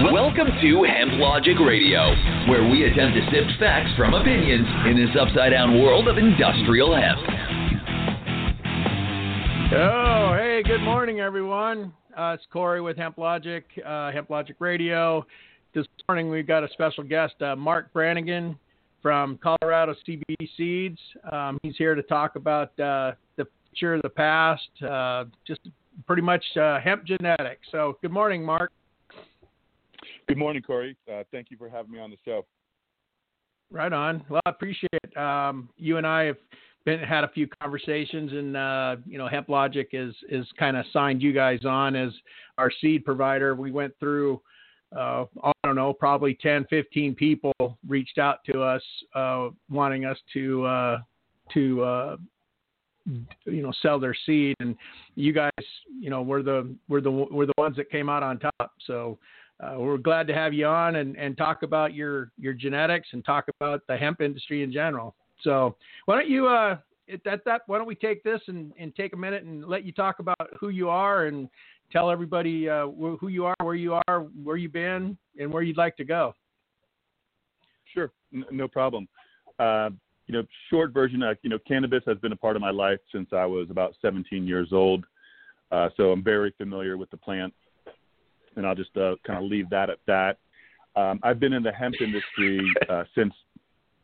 Welcome to Hemp Logic Radio, where we attempt to sift facts from opinions in this upside down world of industrial hemp. Oh, hey, good morning, everyone. Uh, it's Corey with Hemp Logic, uh, Hemp Logic Radio. This morning we've got a special guest, uh, Marc Brannigan from Colorado CBD Seeds. Um, he's here to talk about uh, the future, the past, uh, just pretty much uh, hemp genetics. So, good morning, Mark. Good morning, Corey. Uh, thank you for having me on the show. Right on. Well, I appreciate it. Um, you and I have been had a few conversations, and uh, you know, Hemp Logic is is kind of signed you guys on as our seed provider. We went through. Uh, I don't know, probably 10, 15 people reached out to us uh, wanting us to uh, to uh, you know sell their seed, and you guys, you know, we're the we're the we're the ones that came out on top. So uh, we're glad to have you on and, and talk about your, your genetics and talk about the hemp industry in general. So why don't you uh, at that why don't we take this and, and take a minute and let you talk about who you are and tell everybody uh, who you are, where you are, where you've been, and where you'd like to go. Sure, no problem. Uh, you know, short version, uh, you know, cannabis has been a part of my life since I was about 17 years old. Uh, so I'm very familiar with the plant and I'll just uh, kind of leave that at that. Um, I've been in the hemp industry uh, since.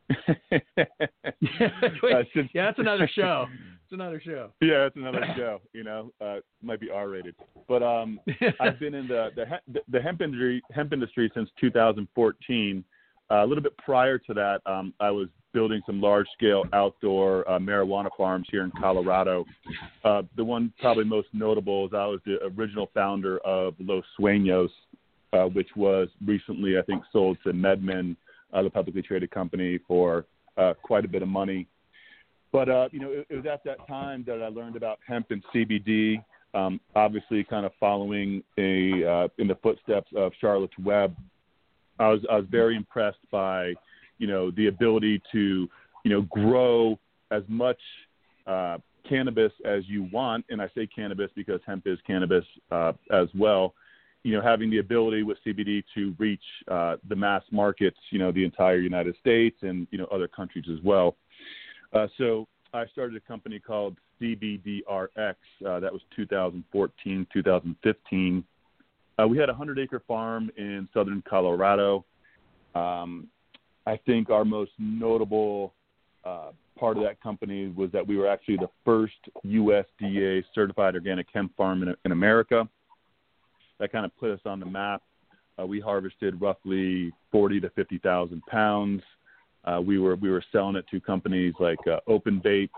uh, since. Yeah, that's another show. It's another show. Yeah, it's another show. You know, uh, might be R-rated, but um, I've been in the the, the hemp industry hemp industry since 2014. Uh, a little bit prior to that, um, I was building some large scale outdoor uh, marijuana farms here in Colorado. Uh, the one probably most notable is I was the original founder of Los Sueños, uh, which was recently, I think, sold to MedMen, uh, the publicly traded company, for uh, quite a bit of money. But uh, you know, it, it was at that time that I learned about hemp and CBD. Um, obviously, kind of following a in the footsteps of Charlotte's Web, I was I was very impressed by you know the ability to you know grow as much uh, cannabis as you want, and I say cannabis because hemp is cannabis uh, as well. You know, having the ability with CBD to reach uh, the mass markets, you know, the entire United States and you know other countries as well. Uh, so I started a company called CBDRX. Uh, that was 2014, 2015. Uh, we had a 100 acre farm in southern Colorado. Um, I think our most notable uh, part of that company was that we were actually the first USDA certified organic hemp farm in, in America. That kind of put us on the map. Uh, we harvested roughly 40 to 50,000 pounds. Uh, we were we were selling it to companies like uh, Open Vape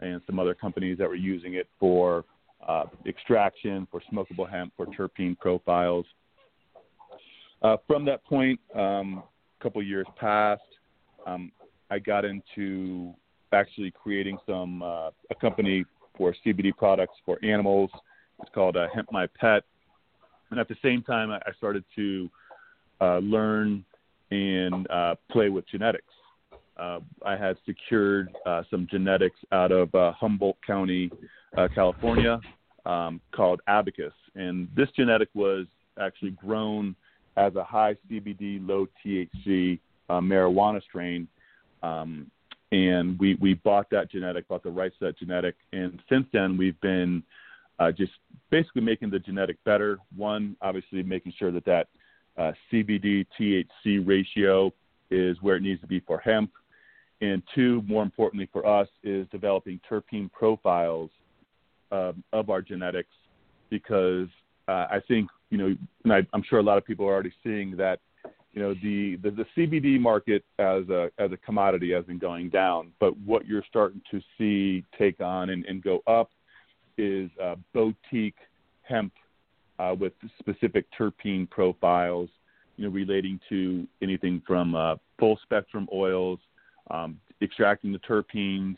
and some other companies that were using it for uh, extraction, for smokable hemp, for terpene profiles. Uh, from that point, um, couple years passed. Um, I got into actually creating some uh, a company for CBD products for animals. It's called uh, Hemp My Pet, and at the same time, I started to uh, learn and uh, play with genetics. Uh, I had secured uh, some genetics out of Humboldt County, California, um, called Abacus, and this genetic was actually grown as a high CBD, low THC uh, marijuana strain. Um, and we, we bought that genetic, bought the rights to that genetic. And since then, we've been uh, just basically making the genetic better. One, obviously making sure that that uh, CBD THC ratio is where it needs to be for hemp. And two, more importantly for us, is developing terpene profiles um, of our genetics because uh, I think you know, and I, I'm sure a lot of people are already seeing that, you know, the, the, the CBD market as a as a commodity has been going down, but what you're starting to see take on and, and go up is uh, boutique hemp uh, with specific terpene profiles, you know, relating to anything from uh, full spectrum oils, um, extracting the terpenes,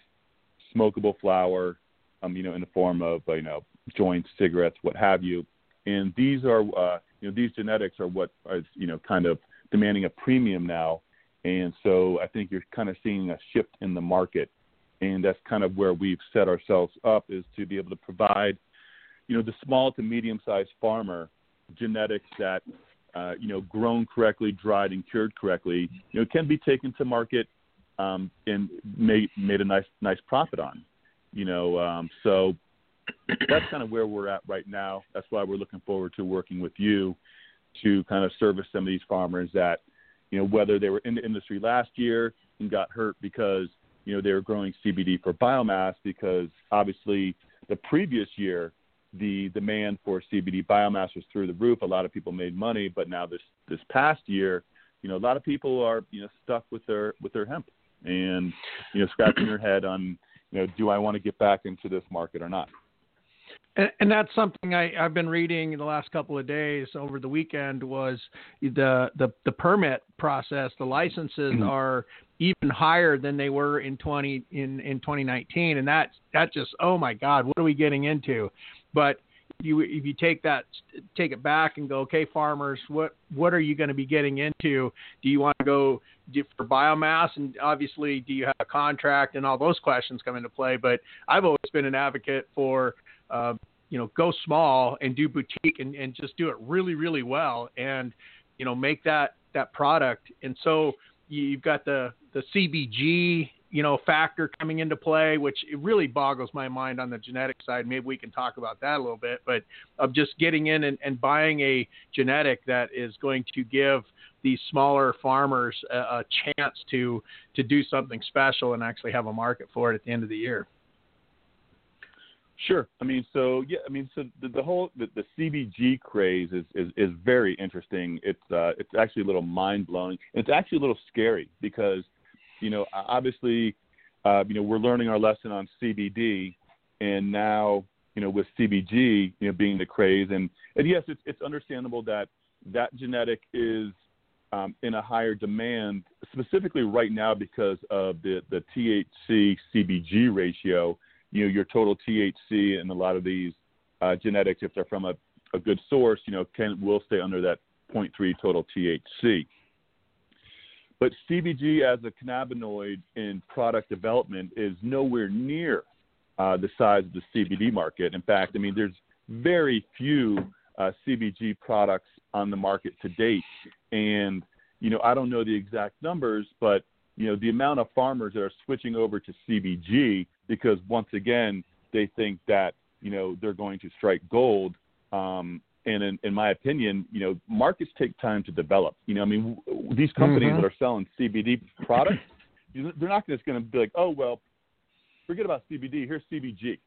smokable flower, um, you know, in the form of you know joints, cigarettes, what have you and these are uh, you know these genetics are what is you know kind of demanding a premium now, and so I think you're kind of seeing a shift in the market, and that's kind of where we've set ourselves up is to be able to provide you know the small to medium sized farmer genetics that uh, you know, grown correctly, dried and cured correctly, you know, can be taken to market um, and made made a nice nice profit on. You know, um, so that's kind of where we're at right now. That's why we're looking forward to working with you to kind of service some of these farmers that, you know, whether they were in the industry last year and got hurt because you know they were growing CBD for biomass because obviously the previous year the demand for CBD biomass was through the roof. A lot of people made money, but now this this past year, you know, a lot of people are you know stuck with their with their hemp and you know scratching their head on you know do I want to get back into this market or not. And, and that's something I, I've been reading in the last couple of days over the weekend was the the, the permit process. The licenses mm-hmm. are even higher than they were in 20 in in 2019, and that that just oh my God, what are we getting into? But you if you take that take it back and go, okay, farmers, what what are you going to be getting into? Do you want to go for biomass, and obviously, do you have a contract, and all those questions come into play. But I've always been an advocate for. Uh, you know, go small and do boutique and, and just do it really, really well, and you know, make that that product. And so you've got the the CBG you know factor coming into play, which it really boggles my mind on the genetic side. Maybe we can talk about that a little bit, but of just getting in and, and buying a genetic that is going to give these smaller farmers a, a chance to to do something special and actually have a market for it at the end of the year. Sure. I mean, so yeah, I mean, so the, the whole the, the CBG craze is, is is very interesting. It's uh, it's actually a little mind blowing. It's actually a little scary because you know, obviously, uh, you know, we're learning our lesson on CBD, and now, you know, with CBG, you know, being the craze, and and yes, it's it's understandable that that genetic is um, in a higher demand, specifically right now because of the the THC CBG ratio. You know, your total THC and a lot of these uh, genetics, if they're from a, a good source, you know, can will stay under that 0.3 total THC. But CBG as a cannabinoid in product development is nowhere near uh, the size of the CBD market. In fact, I mean, there's very few uh, CBG products on the market to date. And, you know, I don't know the exact numbers, but, you know, the amount of farmers that are switching over to CBG because, once again, they think that, you know, they're going to strike gold um, and in, in my opinion, you know, markets take time to develop. You know, I mean, these companies mm-hmm. that are selling CBD products, they're not just going to be like, oh well, forget about CBD. Here's CBG.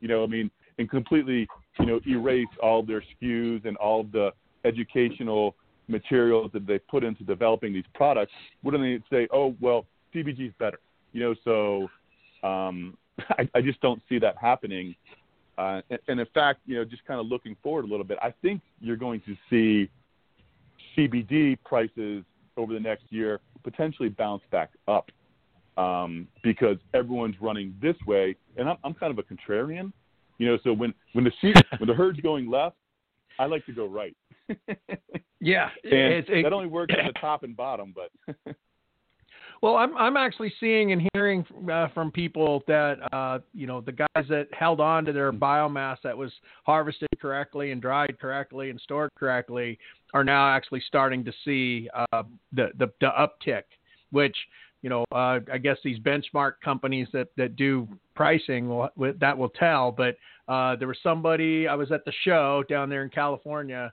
You know, I mean, and completely, you know, erase all their SKUs and all the educational materials that they put into developing these products. Wouldn't they say, oh well, CBG is better? You know, so um, I, I just don't see that happening uh, and, and in fact, you know, just kind of looking forward a little bit, I think you're going to see CBD prices over the next year potentially bounce back up um, because everyone's running this way, and I'm, I'm kind of a contrarian, you know. So when when the sheep, when the herd's going left, I like to go right. yeah, and it, that only works at the top and bottom, but Well, I'm I'm actually seeing and hearing uh, from people that uh, you know the guys that held on to their biomass that was harvested correctly and dried correctly and stored correctly are now actually starting to see uh, the, the the uptick, which you know uh, I guess these benchmark companies that that do pricing will, that will tell. But uh, there was somebody I was at the show down there in California,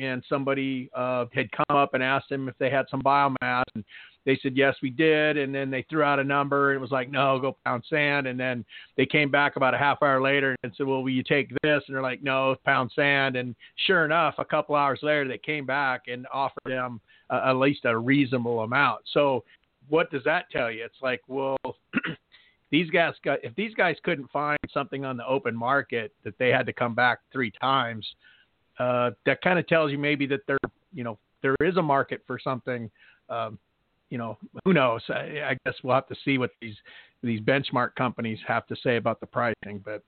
and somebody uh, had come up and asked him if they had some biomass and they said, yes, we did. And then they threw out a number and it was like, no, go pound sand. And then they came back about a half hour later and said, well, will you take this? And they're like, no, pound sand. And sure enough, a couple hours later, they came back and offered them uh, at least a reasonable amount. So what does that tell you? It's like, well, these guys got, if these guys couldn't find something on the open market that they had to come back three times, uh, that kind of tells you maybe that there, you know, there is a market for something um, you know, who knows? I, I, guess we'll have to see what these these benchmark companies have to say about the pricing. But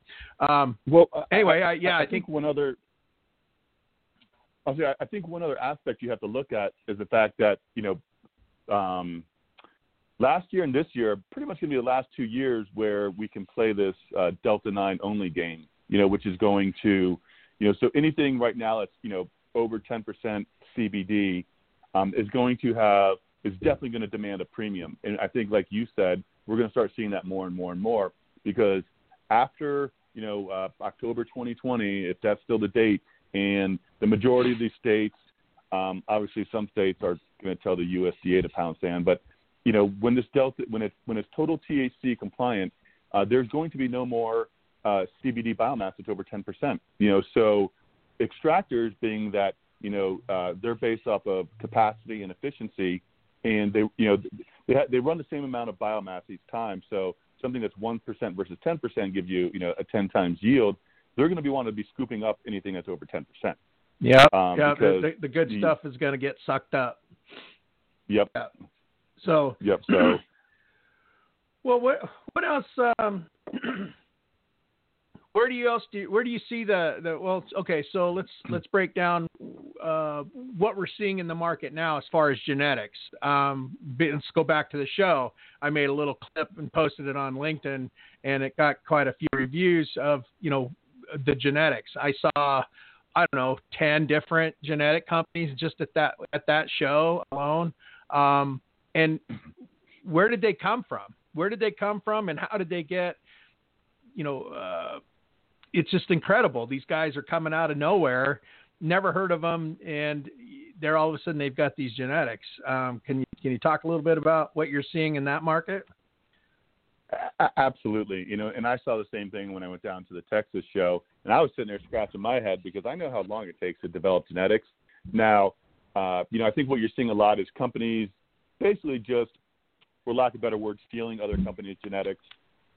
um, well, anyway, I, I, yeah, I, I, think one other. I think one other aspect you have to look at is the fact that you know, um, last year and this year, are pretty much going to be the last two years where we can play this uh, Delta Nine only game. You know, which is going to, you know, so anything right now that's you know over 10% CBD um, is going to have is definitely going to demand a premium. And I think, like you said, we're going to start seeing that more and more and more because after you know uh, October 2020, if that's still the date, and the majority of these states, um, obviously some states are going to tell the USDA to pound sand, but you know when this delta when it's when it's total THC compliant, uh, there's going to be no more uh, CBD biomass that's over 10%. You know, so extractors being that you know uh, they're based off of capacity and efficiency, and they you know they ha- they run the same amount of biomass each time. So something that's one percent versus 10% gives you you know a 10 times yield. They're going to be wanting to be scooping up anything that's over 10%. Yeah, um, yeah. The, the, good the, stuff is going to get sucked up. Yep. Yeah. So. Yep. So. well, what what else? Um, where do you else do you, where do you see the the well okay so let's let's break down uh, what we're seeing in the market now as far as genetics. Um, let's go back to the show. I made a little clip and posted it on linkedin and it got quite a few reviews of you know the genetics. I saw i don't know 10 different genetic companies just at that at that show alone. Um, and where did they come from? Where did they come from and how did they get you know uh, it's just incredible. These guys are coming out of nowhere, never heard of them, and they're all of a sudden they've got these genetics. Um, can you can you talk a little bit about what you're seeing in that market? Absolutely, you know, and I saw the same thing when I went down to the Texas show, and I was sitting there scratching my head because I know how long it takes to develop genetics. Now, uh, you know, I think what you're seeing a lot is companies basically just, for lack of a better word, stealing other companies' genetics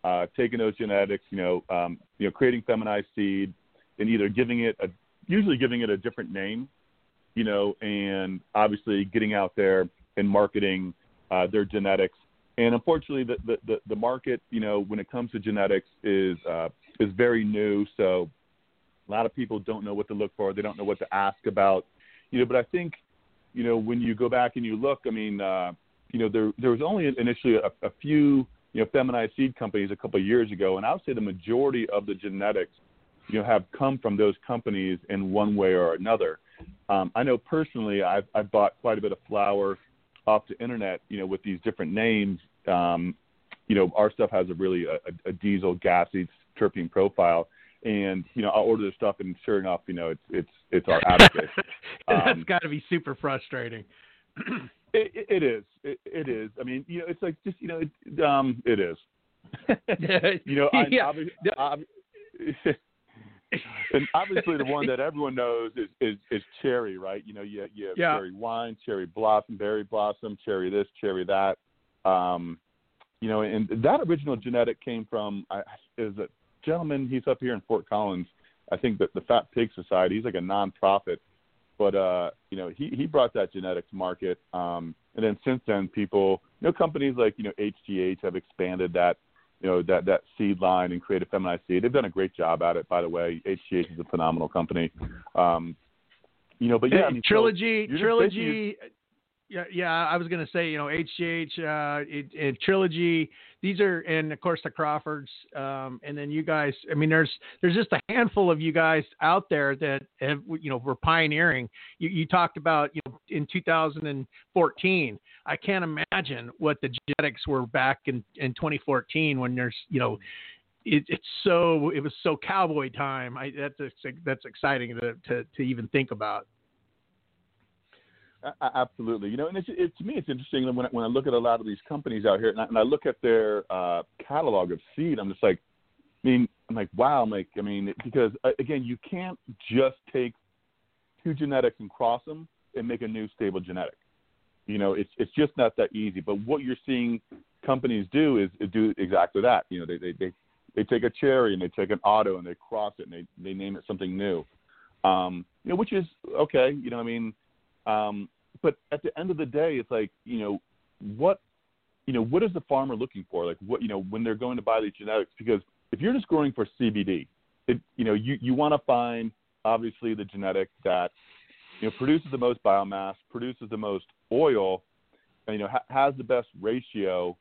uh, taking those genetics, you know, um, you know, creating feminized seed, and either giving it a, usually giving it a different name, you know, and obviously getting out there and marketing uh, their genetics. And unfortunately, the, the, the, the market, you know, when it comes to genetics is uh, is very new. So a lot of people don't know what to look for. They don't know what to ask about, you know. But I think, you know, when you go back and you look, I mean, uh, you know, there there was only initially a, a few you know, feminized seed companies a couple of years ago, and I would say the majority of the genetics, you know, have come from those companies in one way or another. Um, I know personally, I've, I've bought quite a bit of flower off the internet, you know, with these different names. Um, you know, our stuff has a really a, a diesel gassy terpene profile, and you know, I'll order the stuff, and sure enough, you know, it's it's it's our Abacus. um, That's got to be super frustrating. It, it is. It, it is. I mean, you know, it's like just you know, it, um, it is. you know, I, yeah. obviously, and obviously the one that everyone knows is, is, is cherry, right? You know, you, you have yeah. cherry wine, cherry blossom, berry blossom, cherry this, cherry that. Um, you know, and that original genetic came from I, is a gentleman. He's up here in Fort Collins. I think that the Fat Pig Society. He's like a nonprofit but uh, you know, he he brought that genetics market, um, and then since then, people, you know, companies like you know HGH have expanded that, you know, that that seed line and created feminized seed. They've done a great job at it, by the way. HGH is a phenomenal company. Um, you know, but yeah, I mean, trilogy, so trilogy, yeah, yeah. I was gonna say, you know, HGH, uh, it, it, trilogy. These are, and of course the Crawfords, um, and then you guys. I mean, there's there's just a handful of you guys out there that have, you know, were pioneering. You, you talked about, you know, in 2014. I can't imagine what the genetics were back in in 2014 when there's, you know. It, it's so it was so cowboy time. I, that's that's exciting to, to to even think about. Absolutely, you know, and it's, it, to me it's interesting when I, when I look at a lot of these companies out here, and I, and I look at their uh, catalog of seed. I'm just like, I mean, I'm like, wow, I'm like, I mean, because uh, again, you can't just take two genetics and cross them and make a new stable genetic. You know, it's it's just not that easy. But what you're seeing companies do is, is do exactly that. You know, they, they they they take a cherry and they take an auto and they cross it and they they name it something new. Um, you know, which is okay. You know, I mean um, but at the end of the day, it's like you know what you know what is the farmer looking for? Like what you know when they're going to buy these genetics? Because if you're just growing for CBD, it you know you you want to find obviously the genetic that you know produces the most biomass, produces the most oil, and you know ha- has the best ratio.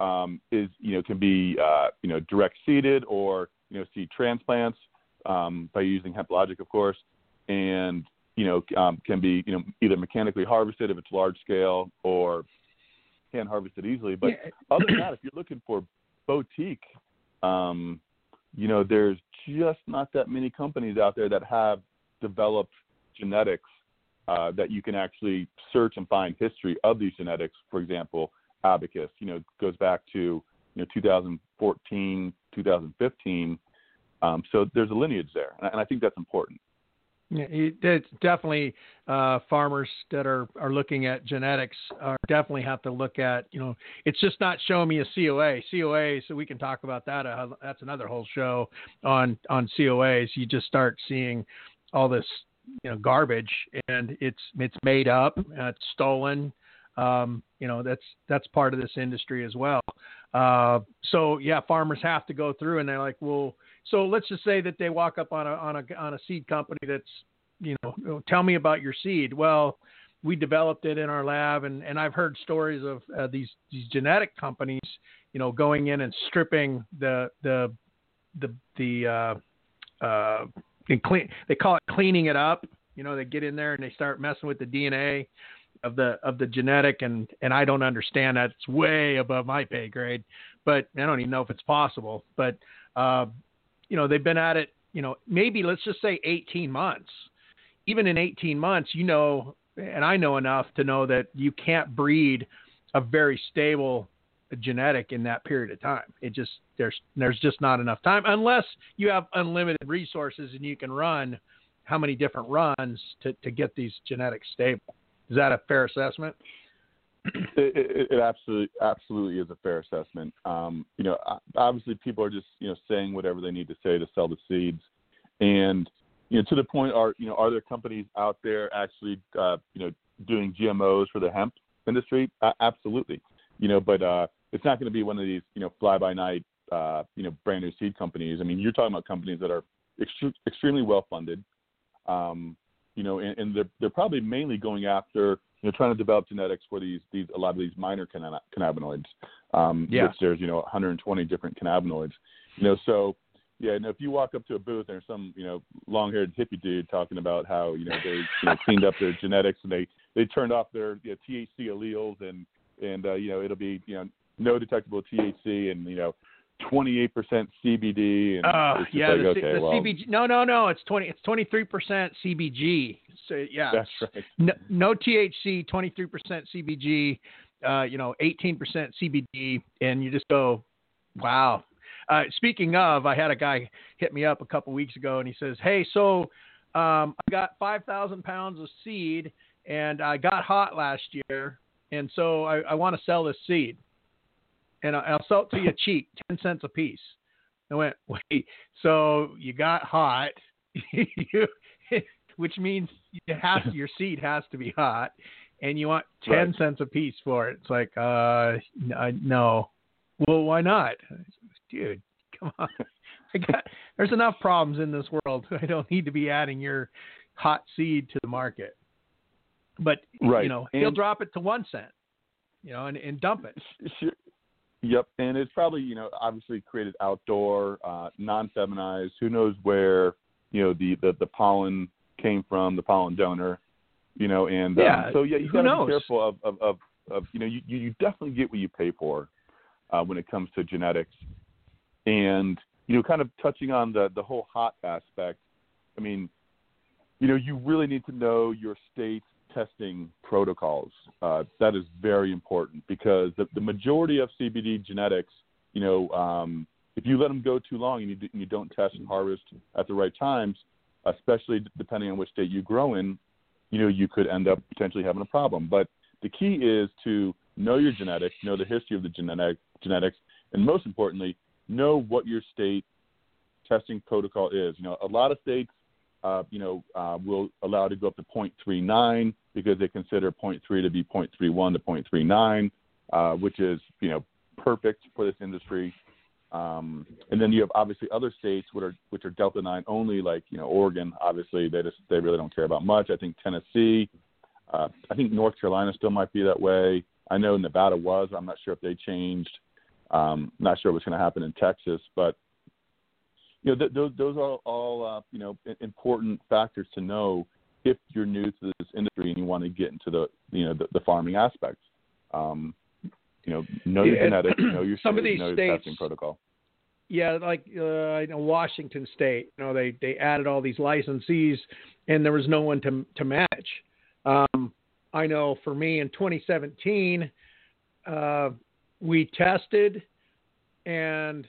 Um, is you know can be uh, you know direct seeded or you know seed transplants um, by using HempLogic, of course, and you know um, can be you know either mechanically harvested if it's large scale or can harvest it easily. But Yeah. other than that, if you're looking for boutique, um, you know, there's just not that many companies out there that have developed genetics uh, that you can actually search and find history of these genetics. For example, Abacus, you know, goes back to you know 2014, 2015. Um, so there's a lineage there, and I think that's important. Yeah, it- it's definitely uh, farmers that are, are looking at genetics are definitely have to look at you know it's just not showing me a COA COA so we can talk about that uh, that's another whole show on on COAs you just start seeing all this you know garbage and it's it's made up uh, it's stolen. Um, you know that's that's part of this industry as well uh, so yeah farmers have to go through and they're like well so let's just say that they walk up on a on a on a seed company that's you know tell me about your seed. Well, we developed it in our lab, and and I've heard stories of uh, these these genetic companies, you know, going in and stripping the the the the uh, uh, and clean. They call it cleaning it up. You know, they get in there and they start messing with the DNA of the of the genetic, and and I don't understand that. It's way above my pay grade, but I don't even know if it's possible. But uh, you know, they've been at it, you know, maybe let's just say 18 months. Even in 18 months, you know, and I know enough to know that you can't breed a very stable genetic in that period of time. It just there's there's just not enough time unless you have unlimited resources and you can run how many different runs to, to get these genetics stable. Is that a fair assessment? It, it, it absolutely absolutely is a fair assessment. Um, you know, obviously people are just you know saying whatever they need to say to sell the seeds, and you know to the point are you know are there companies out there actually uh, you know doing GMOs for the hemp industry? Uh, absolutely. You know, but uh, it's not going to be one of these you know fly by night uh, you know brand new seed companies. I mean, you're talking about companies that are extre- extremely well funded. Um, you know, and, and they're they're probably mainly going after you know, trying to develop genetics for these, these a lot of these minor cannabinoids. Um, Yeah. Which there's you know 120 different cannabinoids. You know, so yeah, and if you walk up to a booth and there's some you know long-haired hippie dude talking about how you know they you know, cleaned up their genetics and they they turned off their you know, THC alleles and and uh, you know it'll be you know no detectable THC and you know 28% CBD and Uh, yeah, like, the, okay, the well, CBG. No, no, no. It's twenty. It's twenty three percent CBG. So yeah, that's right. no, no THC, twenty three percent CBG. Uh, you know, eighteen percent CBD, and you just go, wow. Uh, speaking of, I had a guy hit me up a couple weeks ago, and he says, "Hey, so um, I got five thousand pounds of seed, and I got hot last year, and so I, I want to sell this seed, and I, I'll sell it to you cheap, ten cents a piece." I went, wait, so you got hot, you, which means you have your seed has to be hot, and you want ten Right. cents a piece for it. It's like, uh, uh, no. Well, why not, dude? Come on. I got, there's enough problems in this world. I don't need to be adding your hot seed to the market. But Right. you know, he'll drop it to one cent, you know, and, and dump it. Sure. Yep, and it's probably you know obviously created outdoor, uh, non-feminized. Who knows where you know the, the the pollen came from, the pollen donor, you know, and um, so yeah, you got to be careful of, of of of you know you you definitely get what you pay for uh, when it comes to genetics, and you know kind of touching on the the whole hot aspect. I mean, you know, you really need to know your state's testing protocols. Uh, that is very important because the, the majority of CBD genetics, you know, um, if you let them go too long and you, and you don't test and harvest at the right times, especially depending on which state you grow in, you know, you could end up potentially having a problem. But the key is to know your genetics, know the history of the genetic genetics, and most importantly, know what your state testing protocol is. You know, a lot of states uh, you know, uh, will allow to go up to 0.39 because they consider 0.3 to be 0.31 to 0.39, uh, which is, you know, perfect for this industry. Um, and then you have obviously other states which are which are Delta 9 only, like you know Oregon. Obviously, they just they really don't care about much. I think Tennessee, uh, I think North Carolina still might be that way. I know Nevada was. I'm not sure if they changed. Um, not sure what's going to happen in Texas, but you know, th- those those are all uh, you know important factors to know if you're new to this industry and you want to get into the you know the, the farming aspects. Um, you know, know your Yeah, genetics, know your some of these know your states- testing protocol. yeah, like uh, I know Washington State, you know, they they added all these licensees, and there was no one to to match. Um, I know for me in 2017, uh, we tested, and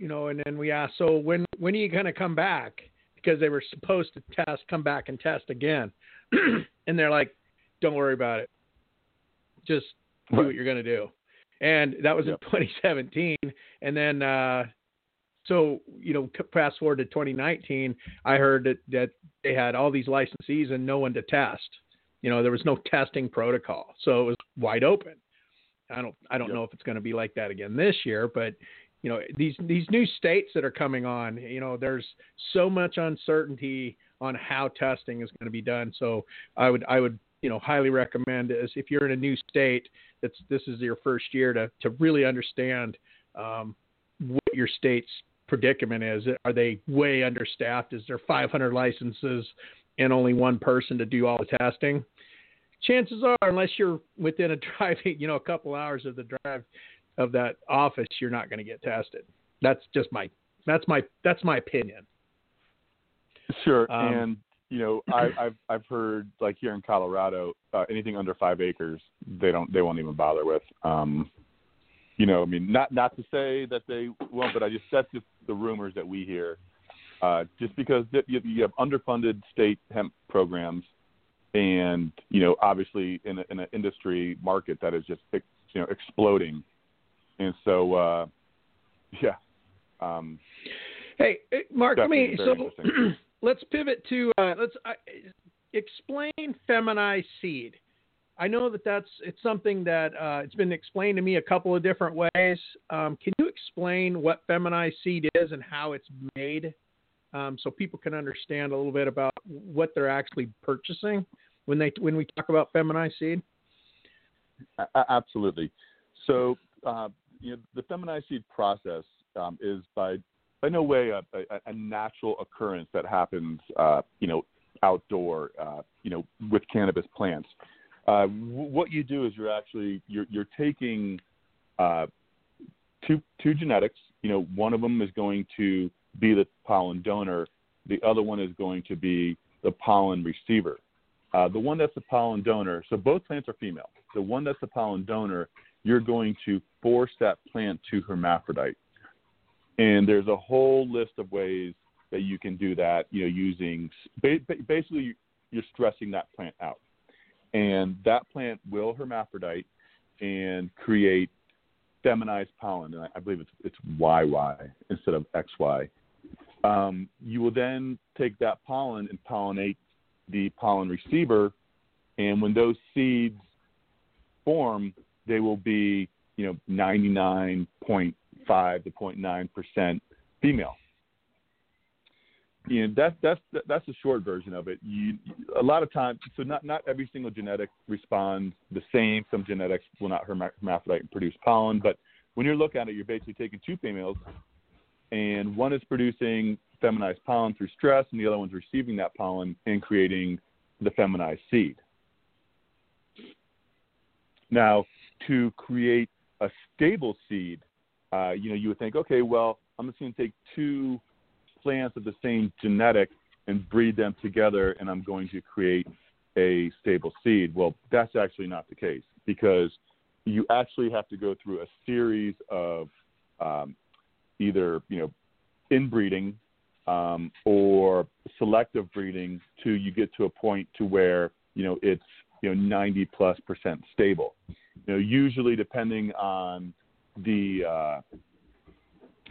you know, and then we asked, so when when are you going to come back? Because they were supposed to test, come back and test again, and they're like, don't worry about it, just do what you're going to do. And that was Yep. in 2017, and then uh, so you know, fast forward to 2019, I heard that that they had all these licensees and no one to test. You know, there was no testing protocol, so it was wide open. I don't I don't Yep. know if it's going to be like that again this year, but you know, these these new states that are coming on, you know, there's so much uncertainty on how testing is going to be done. So I would I would you know highly recommend is if you're in a new state that's this is your first year to to really understand um, what your state's predicament is. Are they way understaffed? Is there 500 licenses and only one person to do all the testing? Chances are, unless you're within a driving, you know, a couple hours of the drive of that office, you're not going to get tested. That's just my that's my that's my opinion. Sure, Um, and you know, I, I've I've heard like here in Colorado, uh, anything under five acres, they don't they won't even bother with. Um, you know, I mean, not not to say that they won't, but I just that's just the rumors that we hear. Uh, just because th- you, you have underfunded state hemp programs, and you know, obviously in a, in an industry market that is just you know exploding, and so uh, yeah. Um, Hey, eh, Marc, let me. So let's pivot to uh, let's uh, explain feminized seed. I know that that's it's something that uh, it's been explained to me a couple of different ways. Um, can you explain what feminized seed is and how it's made, um, so people can understand a little bit about what they're actually purchasing when they when we talk about feminized seed? Absolutely. So, uh, you know, the feminized seed process um, is by by no way a, a, a natural occurrence that happens, uh, you know, outdoor, uh, you know, with cannabis plants. Uh, w- what you do is you're actually you're you're taking uh, two two genetics. You know, one of them is going to be the pollen donor. The other one is going to be the pollen receiver. Uh, the one that's the pollen donor. So both plants are female. The one that's the pollen donor, you're going to force that plant to hermaphrodite. And there's a whole list of ways that you can do that. You know, using ba- ba- basically you're stressing that plant out, and that plant will hermaphrodite and create feminized pollen. And I believe it's it's YY instead of XY. Um, you will then take that pollen and pollinate the pollen receiver, and when those seeds form, they will be you know 99.5 to 0.9 percent female. You know, that's that's that's the short version of it. You a lot of times, so not not every single genetic responds the same. Some genetics will not hermaphrodite and produce pollen, but when you look at it, you're basically taking two females, and one is producing feminized pollen through stress, and the other one's receiving that pollen and creating the feminized seed. Now, to create a stable seed, uh, you know, you would think, okay, well, I'm just going to take two plants of the same genetic and breed them together, and I'm going to create a stable seed. Well, that's actually not the case because you actually have to go through a series of um, either, you know, inbreeding um, or selective breeding to you get to a point to where you know it's you know 90 plus percent stable. You know, usually depending on the uh,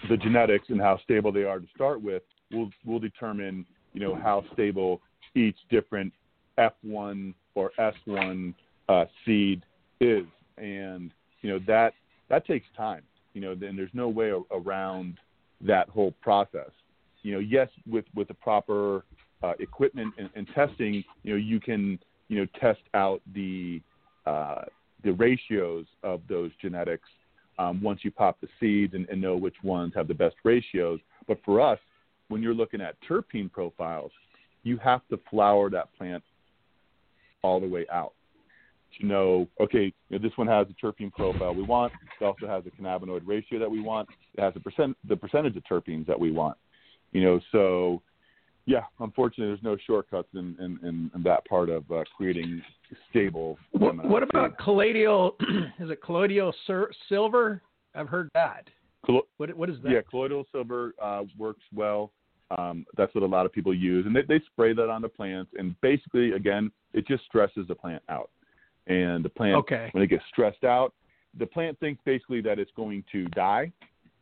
the genetics and how stable they are to start with, will will determine you know how stable each different F1 or S1 uh, seed is, and you know that that takes time. You know, then there's no way around that whole process. You know, yes, with with the proper uh, equipment and, and testing, you know, you can you know test out the uh, the ratios of those genetics um, once you pop the seeds and, and know which ones have the best ratios. But for us, when you're looking at terpene profiles, you have to flower that plant all the way out to know, okay, you know, this one has the terpene profile we want. It also has the cannabinoid ratio that we want. It has the percent the percentage of terpenes that we want. You know, so yeah, unfortunately, there's no shortcuts in, in, in, in that part of uh, creating stable. What, what about colloidal? is it colloidal silver? I've heard that. Collo- what, what is that? Yeah, colloidal silver uh, works well. Um, that's what a lot of people use, and they, they spray that on the plants. And basically, again, it just stresses the plant out. And the plant, okay. when it gets stressed out, the plant thinks basically that it's going to die,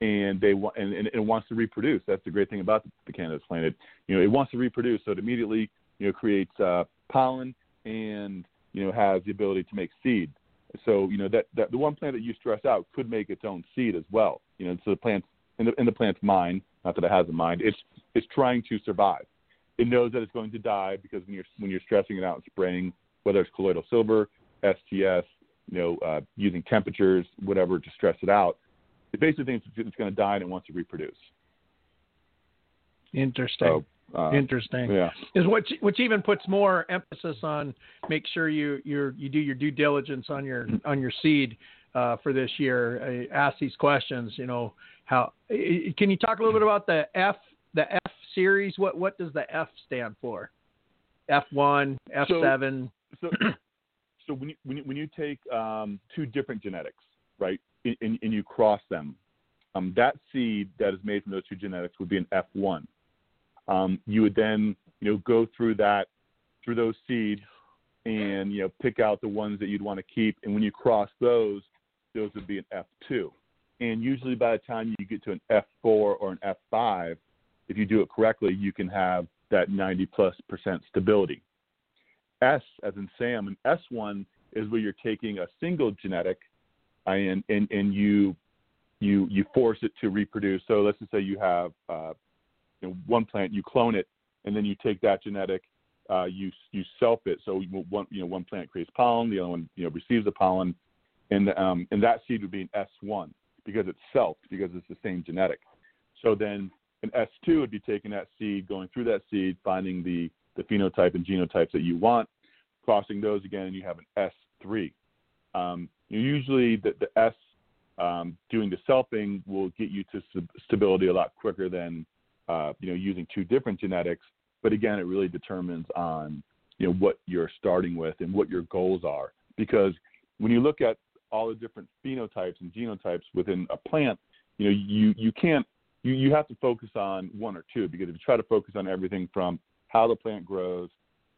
and they want and, and it wants to reproduce. That's the great thing about the, cannabis plant. It, you know, it wants to reproduce, so it immediately you know creates uh, pollen and you know has the ability to make seed. So you know that, that the one plant that you stress out could make its own seed as well. You know, so the plant in the in the plant's mind, not that it has a mind, it's it's trying to survive. It knows that it's going to die because when you're when you're stressing it out and spraying, whether it's colloidal silver, STS, you know, uh, using temperatures, whatever to stress it out, it basically thinks it's going to die and it wants to reproduce. Interesting. So, uh, Interesting. Yeah. Is which which even puts more emphasis on make sure you you you do your due diligence on your on your seed uh, for this year. Ask these questions. You know how can you talk a little bit about the F the F series? What what does the F stand for? F one, F seven. So, so, so when you when you, when you take um, two different genetics, right, and, and you cross them, um, that seed that is made from those two genetics would be an F one. Um, you would then you know go through that through those seeds and you know pick out the ones that you'd want to keep, and when you cross those, those would be an F two. And usually by the time you get to an F four or an F five, if you do it correctly, you can have that 90 plus percent stability. S, as in Sam, and S1 is where you're taking a single genetic and, and, and you, you, you force it to reproduce. So let's just say you have uh, you know, one plant, you clone it, and then you take that genetic, uh, you, you self it. So one, you know, one plant creates pollen, the other one you know, receives the pollen, and, um, and that seed would be an S1 because it's self, because it's the same genetic. So then an S2 would be taking that seed, going through that seed, finding the, the phenotype and genotypes that you want, crossing those again, and you have an S3. Um, usually the, the S um, doing the selfing will get you to st- stability a lot quicker than uh, you know using two different genetics. But again, it really determines on you know what you're starting with and what your goals are. Because when you look at all the different phenotypes and genotypes within a plant, you know you you can't you, you have to focus on one or two because if you try to focus on everything from how the plant grows,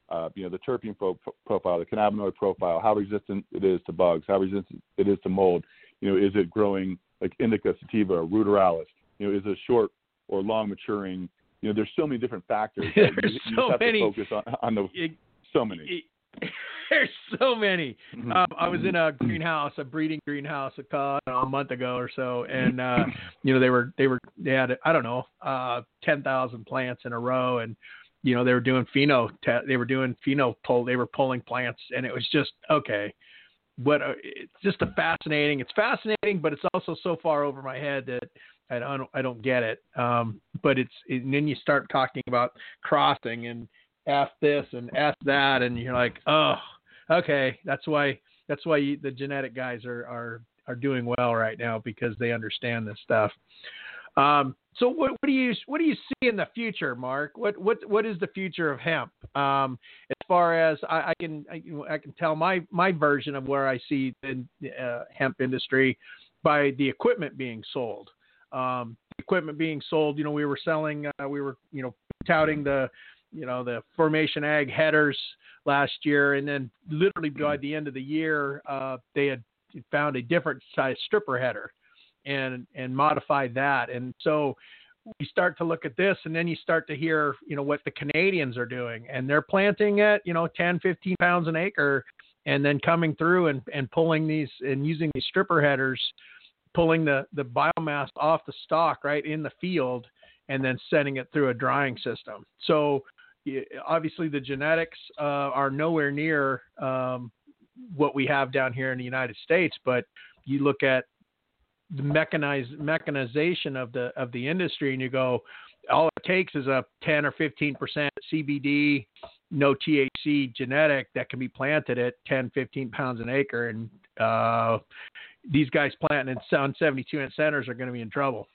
uh, you know, the terpene pro- profile, the cannabinoid profile, how resistant it is to bugs, how resistant it is to mold, you know, is it growing like indica, sativa, or ruderalis, you know, is it short or long maturing? You know, there's so many different factors. there's you, you so have many. To focus on, on the, it, so many. It, there's so many. Mm-hmm. Um, I was in a greenhouse, a breeding greenhouse, a, a month ago or so, and uh, you know they were they were they had I don't know uh, ten thousand plants in a row, and you know they were doing pheno te- they were doing pheno pull they were pulling plants, and it was just okay. What a, it's just a fascinating. It's fascinating, but it's also so far over my head that I don't I don't get it. Um, but it's and then you start talking about crossing and F this and F that, and you're like, oh, okay, that's why that's why you, the genetic guys are are are doing well right now because they understand this stuff. Um, so what, what, do you what do you see in the future, Marc? What what what is the future of hemp? Um, as far as I, I can I, I, can tell my my version of where I see the uh, hemp industry by the equipment being sold. Um, equipment being sold. You know, we were selling, uh, we were you know touting the you know the formation ag headers last year, and then literally by the end of the year, uh, they had found a different size stripper header and and modified that. And so we start to look at this and then you start to hear, you know, what the Canadians are doing and they're planting at, you know, 10, 15 pounds an acre and then coming through and, and pulling these and using these stripper headers, pulling the, the biomass off the stalk right in the field and then sending it through a drying system. So obviously the genetics uh, are nowhere near um, what we have down here in the United States, but you look at the mechanized mechanization of the of the industry and you go all it takes is a 10 or 15 percent CBD, no THC genetic that can be planted at 10, 15 pounds an acre, and uh, these guys planting in on 72 inch centers are going to be in trouble.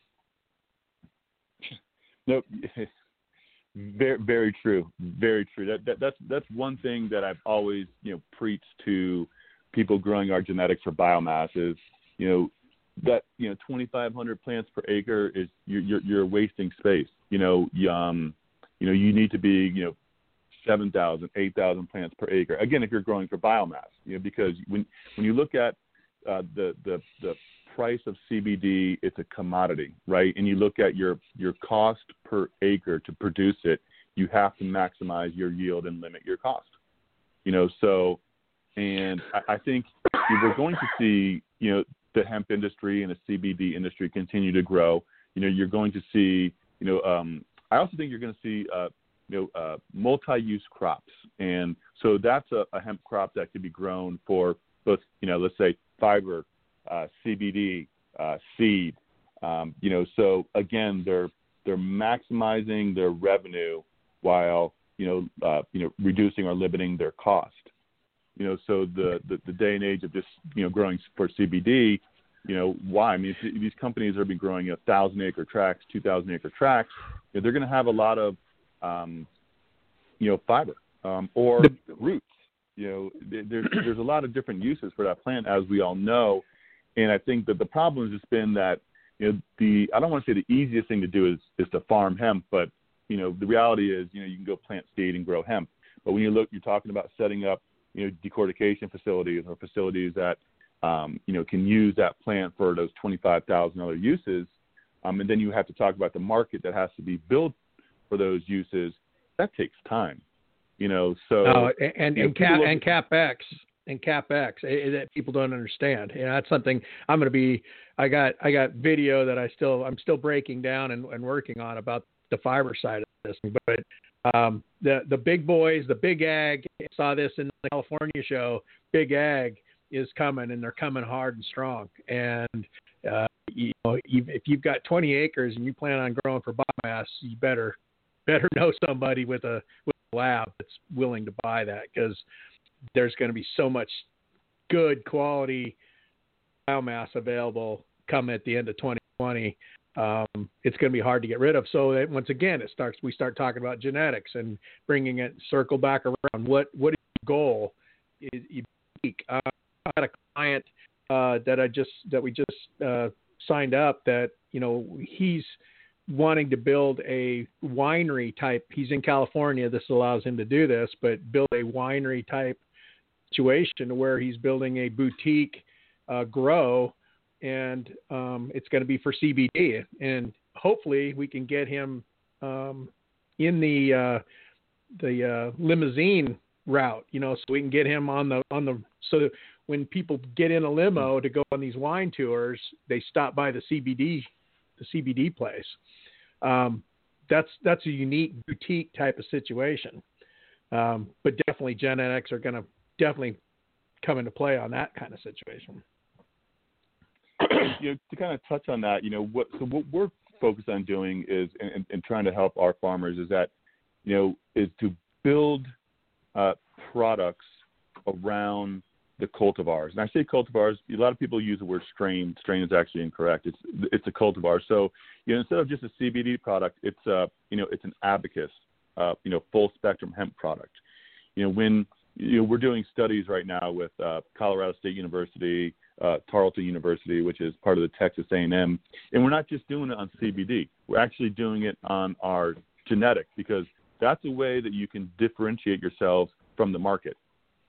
Nope. very, very true. Very true. That, that that's that's one thing that I've always you know preached to people growing our genetics for biomass is you know that you know 2,500 plants per acre is you're, you're, wasting space. You know, um, you know, you need to be you know 7,000, 8,000 plants per acre. Again, if you're growing for biomass, you know, because when when you look at uh, the the the price of CBD, it's a commodity, right? And you look at your your cost per acre to produce it, you have to maximize your yield and limit your cost. You know, so and I, I think we're going to see, you know, the hemp industry and the CBD industry continue to grow. You know, you're going to see, you know, um, I also think you're going to see, uh, you know, uh, multi-use crops, and so that's a, a hemp crop that could be grown for both, you know, let's say fiber, uh, CBD, uh, seed. Um, you know, so again, they're they're maximizing their revenue while you know uh, you know reducing or limiting their cost. You know, so the, the, the day and age of just you know growing for CBD, you know, why? I mean, these companies are been growing a thousand acre tracts, two thousand acre tracts, you know, they're going to have a lot of, um, you know, fiber um, or roots. You know, there's there's a lot of different uses for that plant, as we all know, and I think that the problem has just been that you know the I don't want to say the easiest thing to do is is to farm hemp, but you know the reality is you know you can go plant seed and grow hemp, but when you look, you're talking about setting up you know, decortication facilities or facilities that, um, you know, can use that plant for those 25,000 other uses. Um, and then you have to talk about the market that has to be built for those uses. That takes time, you know. So oh, and and, cap, and capex and capex eh, eh, that people don't understand. You know, that's something I'm going to be. I got I got video that I still I'm still breaking down and, and working on about the fiber side of this. But um, the the big boys, the big ag. Saw this in the California show. Big ag is coming, and they're coming hard and strong. And uh, you know, if you've got 20 acres and you plan on growing for biomass, you better better know somebody with a with a lab that's willing to buy that because there's going to be so much good quality biomass available come at the end of 2020 um, it's going to be hard to get rid of. So that once again, it starts. We start talking about genetics and bringing it circle back around. What what is your goal? Unique. Uh, I had a client uh, that I just that we just uh, signed up that you know he's wanting to build a winery type. He's in California. This allows him to do this, but build a winery type situation where he's building a boutique uh, grow and um, it's going to be for CBD. And hopefully, we can get him um, in the uh, the uh, limousine route. You know, so we can get him on the on the so when people get in a limo to go on these wine tours, they stop by the CBD the CBD place. Um, that's that's a unique boutique type of situation. Um, but definitely genetics are going to definitely come into play on that kind of situation. You know, to kind of touch on that, you know, what so what we're focused on doing is and, and trying to help our farmers is that, you know, is to build uh, products around the cultivars. And I say cultivars, a lot of people use the word strain. Strain is actually incorrect. It's it's a cultivar. So you know, instead of just a CBD product, it's uh you know it's an Abacus, uh, you know, full spectrum hemp product. You know, when you know we're doing studies right now with uh, Colorado State University, uh, Tarleton University, which is part of the Texas A&M, and we're not just doing it on CBD. We're actually doing it on our genetic because that's a way that you can differentiate yourselves from the market.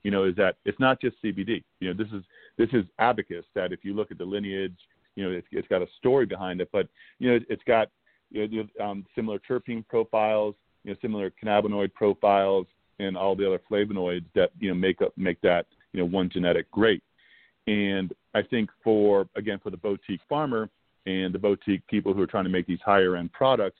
You know, is that it's not just CBD. You know, this is this is Abacus that if you look at the lineage, you know, it's, it's got a story behind it, but you know, it's got you know, um, similar terpene profiles, you know, similar cannabinoid profiles, and all the other flavonoids that you know make up make that you know one genetic great. And I think for again for the boutique farmer and the boutique people who are trying to make these higher end products,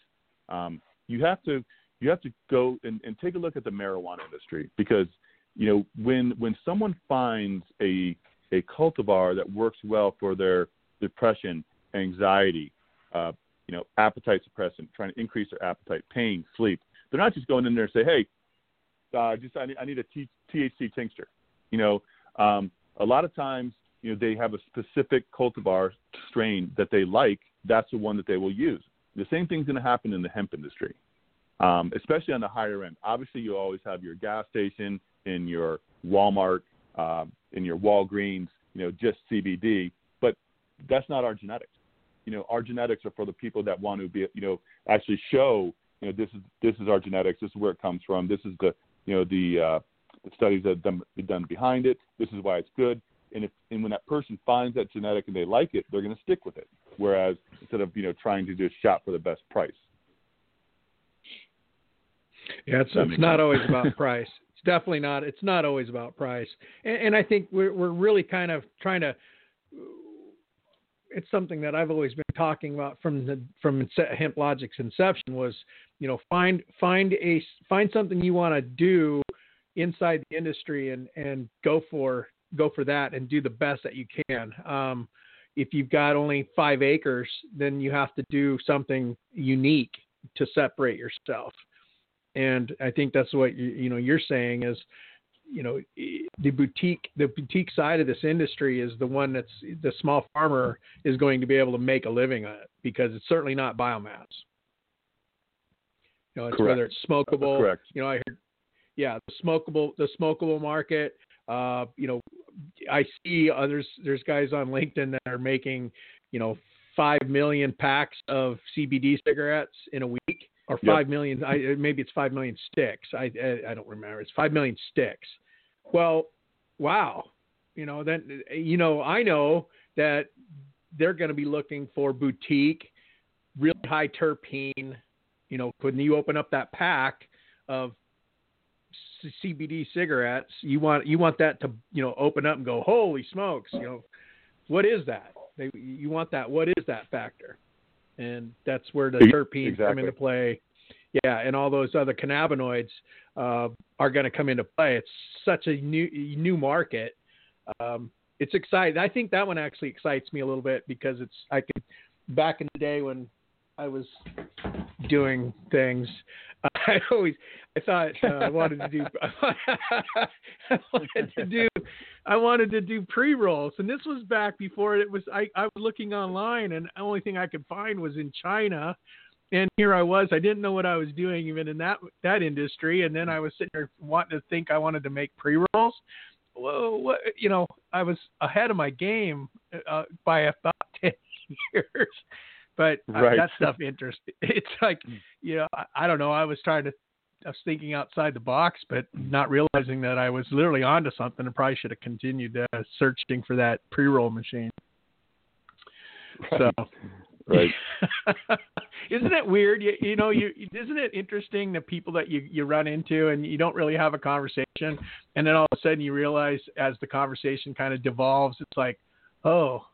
um, you have to you have to go and, and take a look at the marijuana industry because you know when when someone finds a a cultivar that works well for their depression, anxiety, uh, you know, appetite suppressant, trying to increase their appetite, pain, sleep. They're not just going in there and say, hey, uh, just I need, I need a T- THC tincture. You know, um, a lot of times, you know, they have a specific cultivar strain that they like. That's the one that they will use. The same thing's going to happen in the hemp industry, um, especially on the higher end. Obviously, you always have your gas station, in your Walmart, uh, in your Walgreens, you know, just CBD. But that's not our genetics. You know, our genetics are for the people that want to be, you know, actually show, you know, this is this is our genetics. This is where it comes from. This is the, you know, the uh, the studies that have done, done behind it. This is why it's good. And if and when that person finds that genetic and they like it, they're going to stick with it. Whereas instead of you know trying to just shop for the best price. Yeah, it's, it's not always about price. It's definitely not. It's not always about price. And, and I think we're we're really kind of trying to. It's something that I've always been talking about from the from Hemp Logic's inception was, you know, find find a find something you want to do inside the industry and and go for go for that and do the best that you can. Um, if you've got only five acres, then you have to do something unique to separate yourself. And I think that's what you, you know you're saying is, you know, the boutique the boutique side of this industry is the one that's the small farmer is going to be able to make a living on it because it's certainly not biomass. You know, it's Correct. whether it's smokable. Correct. You know, I heard, yeah, the smokable the smokable market. Uh, you know, I see others. There's guys on LinkedIn that are making, you know, five million packs of CBD cigarettes in a week, or Yep. five million. I, maybe it's five million sticks. I, I I don't remember. It's five million sticks. Well, wow. You know, then you know I know that they're going to be looking for boutique, really high terpene. You know, when you open up that pack of CBD cigarettes, you want you want that to you know open up and go, holy smokes, you know, what is that? They, you want that? What is that factor? And that's where the terpenes come into play. Yeah, and all those other cannabinoids uh, are going to come into play. It's such a new new market. Um, it's exciting. I think that one actually excites me a little bit because it's I could back in the day when I was doing things. I always I thought uh, I wanted to do I wanted to do I wanted to do pre rolls, and this was back before it was. I I was looking online, and the only thing I could find was in China. And here I was. I didn't know what I was doing even in that that industry. And then I was sitting there wanting to think I wanted to make pre rolls. Whoa, what you know? I was ahead of my game uh, by about ten years. But uh, Right. that stuff interests. It's like, you know, I, I don't know. I was trying to I was thinking outside the box, but not realizing that I was literally onto something and probably should have continued uh, searching for that pre-roll machine. So, Right. isn't it weird? You, you know, you isn't it interesting the people that you you run into and you don't really have a conversation, and then all of a sudden you realize as the conversation kind of devolves, it's like, oh,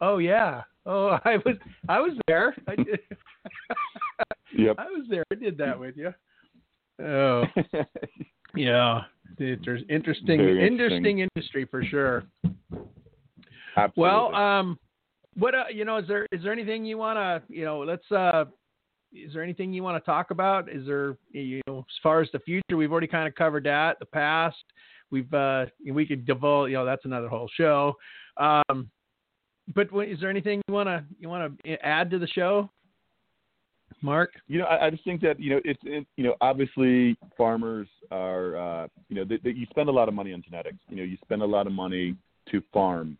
oh yeah, oh I was I was there. I did. Yep. I was there. I did that with you. Oh, yeah. There's interesting, interesting, interesting. industry for sure. Absolutely. Well, um, what uh, you know, is there is there anything you want to, you know, let's uh, is there anything you want to talk about? Is there, you know, as far as the future, we've already kind of covered that. The past, we've uh, we could divulge, you know, that's another whole show. Um, but what- is there anything you want to you want to add to the show, Marc? You know, I, I just think that you know it's it, you know obviously farmers are uh, you know they, they, you spend a lot of money on genetics. You know, you spend a lot of money to farm,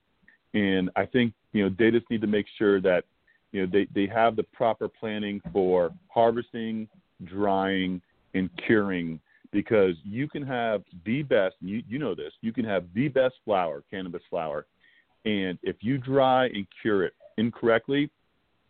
and I think you know they just need to make sure that you know they they have the proper planning for harvesting, drying, and curing because you can have the best. You you know this. You can have the best flower, cannabis flower, and if you dry and cure it incorrectly,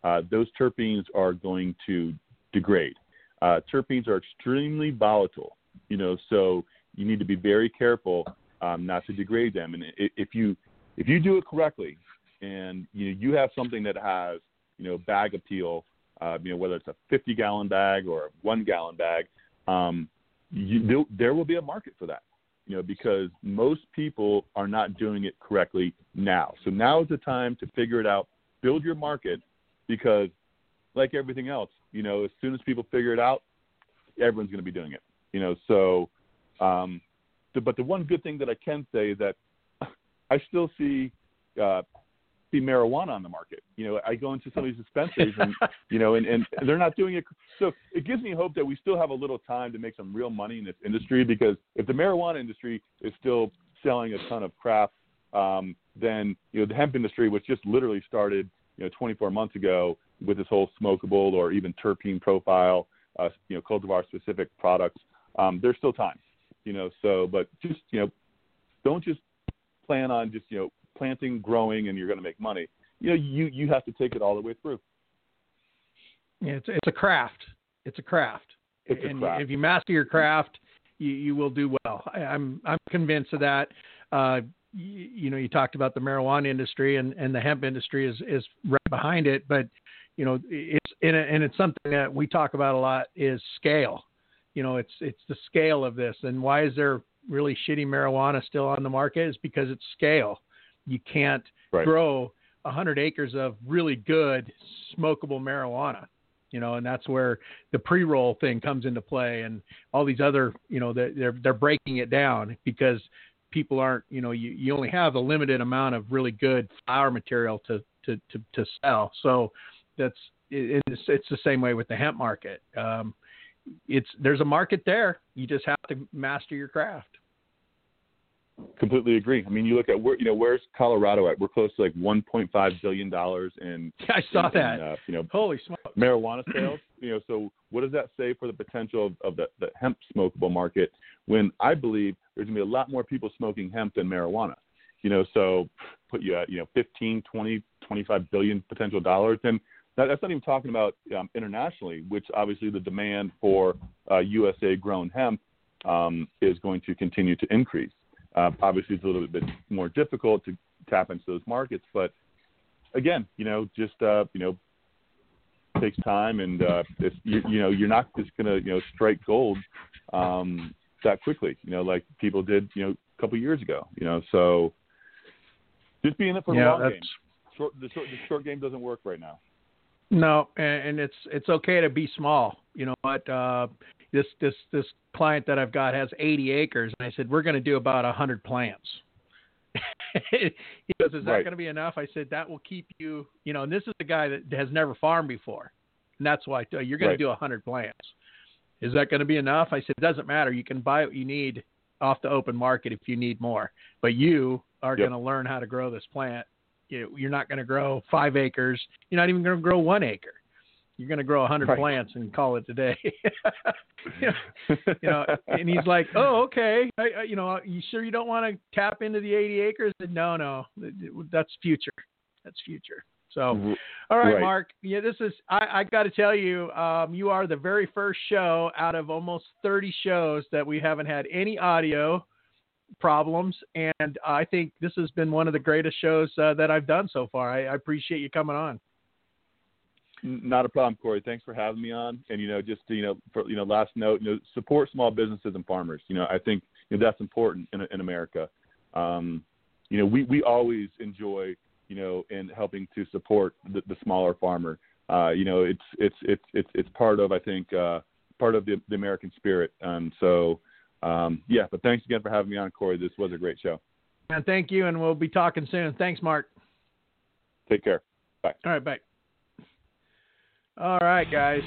uh, those terpenes are going to degrade. Uh, terpenes are extremely volatile, you know, so you need to be very careful um, not to degrade them. And if you if you do it correctly, and you you have something that has you know bag appeal, uh, you know whether it's a 50 gallon bag or a one gallon bag, um, you, there will be a market for that. You know, because most people are not doing it correctly now. So now is the time to figure it out, build your market, because like everything else, you know, as soon as people figure it out, everyone's going to be doing it. You know, so. Um, the, but the one good thing that I can say is that I still see uh, see marijuana on the market. You know, I go into some of these dispensaries and you know, and, and they're not doing it. So it gives me hope that we still have a little time to make some real money in this industry because if the marijuana industry is still selling a ton of crap, um, then you know the hemp industry, which just literally started you know 24 months ago with this whole smokable or even terpene profile, uh, you know, cultivar specific products, um, there's still time. You know, so but just you know, don't just plan on just you know planting, growing, and you're going to make money. You know, you you have to take it all the way through. Yeah, it's it's a craft. It's a craft. It's and a craft. if you master your craft, you you will do well. I, I'm I'm convinced of that. Uh, you, you know, you talked about the marijuana industry and and the hemp industry is is right behind it, but you know, it's and, and it's something that we talk about a lot is scale. You know, it's it's the scale of this, and why is there really shitty marijuana still on the market? Is because it's scale you can't right. grow 100 acres of really good smokable marijuana you know and that's where the pre-roll thing comes into play and all these other you know they're they're breaking it down because people aren't you know you, you only have a limited amount of really good flower material to to to, to sell. So that's it's it's the same way with the hemp market. Um, it's there's a market there. You just have to master your craft Completely agree. I mean, you look at where you know where's Colorado at? We're close to like 1.5 billion dollars in. Yeah, I saw in, that. In, uh, you know, holy smokes. Marijuana sales. you know, so what does that say for the potential of, of the, the hemp smokable market? When I believe there's gonna be a lot more people smoking hemp than marijuana. You know, so put you at you know 15, 20, 25 billion potential dollars, and that, that's not even talking about um, internationally, which obviously the demand for uh, USA grown hemp um, is going to continue to increase. Uh, obviously, it's a little bit more difficult to tap into those markets, but again, you know, just uh, you know, takes time, and uh, if you, you know, you're not just gonna you know strike gold um, that quickly, you know, like people did, you know, a couple years ago, you know. So just be in it for yeah, the long that's... game. Short, the short, the short game doesn't work right now. No, and, and it's it's okay to be small. You know what? Uh, this this this client that I've got has 80 acres, and I said we're going to do about 100 plants. he goes, "Is that right. going to be enough?" I said, "That will keep you, you know." And this is a guy that has never farmed before, and that's why you're going right. to do 100 plants. Is that going to be enough? I said, "It doesn't matter. You can buy what you need off the open market if you need more, but you are yep. going to learn how to grow this plant. You, you're not going to grow five acres. You're not even going to grow one acre." You're going to grow 100 right. plants and call it today. you, know, you know, and he's like, oh, okay. I, I, you know, you sure you don't want to tap into the 80 acres? Said, no, no, that's future. That's future. So, all right, right. Marc. Yeah, this is. I, I got to tell you, um, you are the very first show out of almost 30 shows that we haven't had any audio problems, and I think this has been one of the greatest shows uh, that I've done so far. I, I appreciate you coming on. Not a problem, Corey. Thanks for having me on. And you know, just you know, for you know, last note, you know, support small businesses and farmers. You know, I think you know, that's important in in America. Um, you know, we we always enjoy you know in helping to support the, the smaller farmer. Uh, you know, it's it's it's it's it's part of I think uh, part of the, the American spirit. And so, um, yeah. But thanks again for having me on, Corey. This was a great show. And thank you, and we'll be talking soon. Thanks, Marc. Take care. Bye. All right, bye. All right, guys.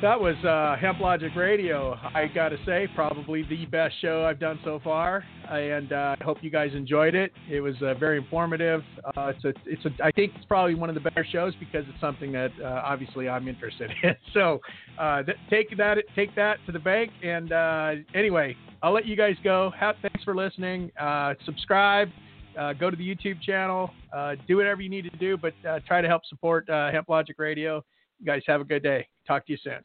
That was uh, Hemp Logic Radio. I got to say, probably the best show I've done so far, and uh, I hope you guys enjoyed it. It was uh, very informative. Uh, it's a, it's a, I think it's probably one of the better shows because it's something that uh, obviously I'm interested in. So uh, th- take that, take that to the bank. And uh, anyway, I'll let you guys go. Have, thanks for listening. Uh subscribe. Uh, go to the YouTube channel. Uh, do whatever you need to do, but uh, try to help support Hemp Logic Radio. You guys have a good day. Talk to you soon.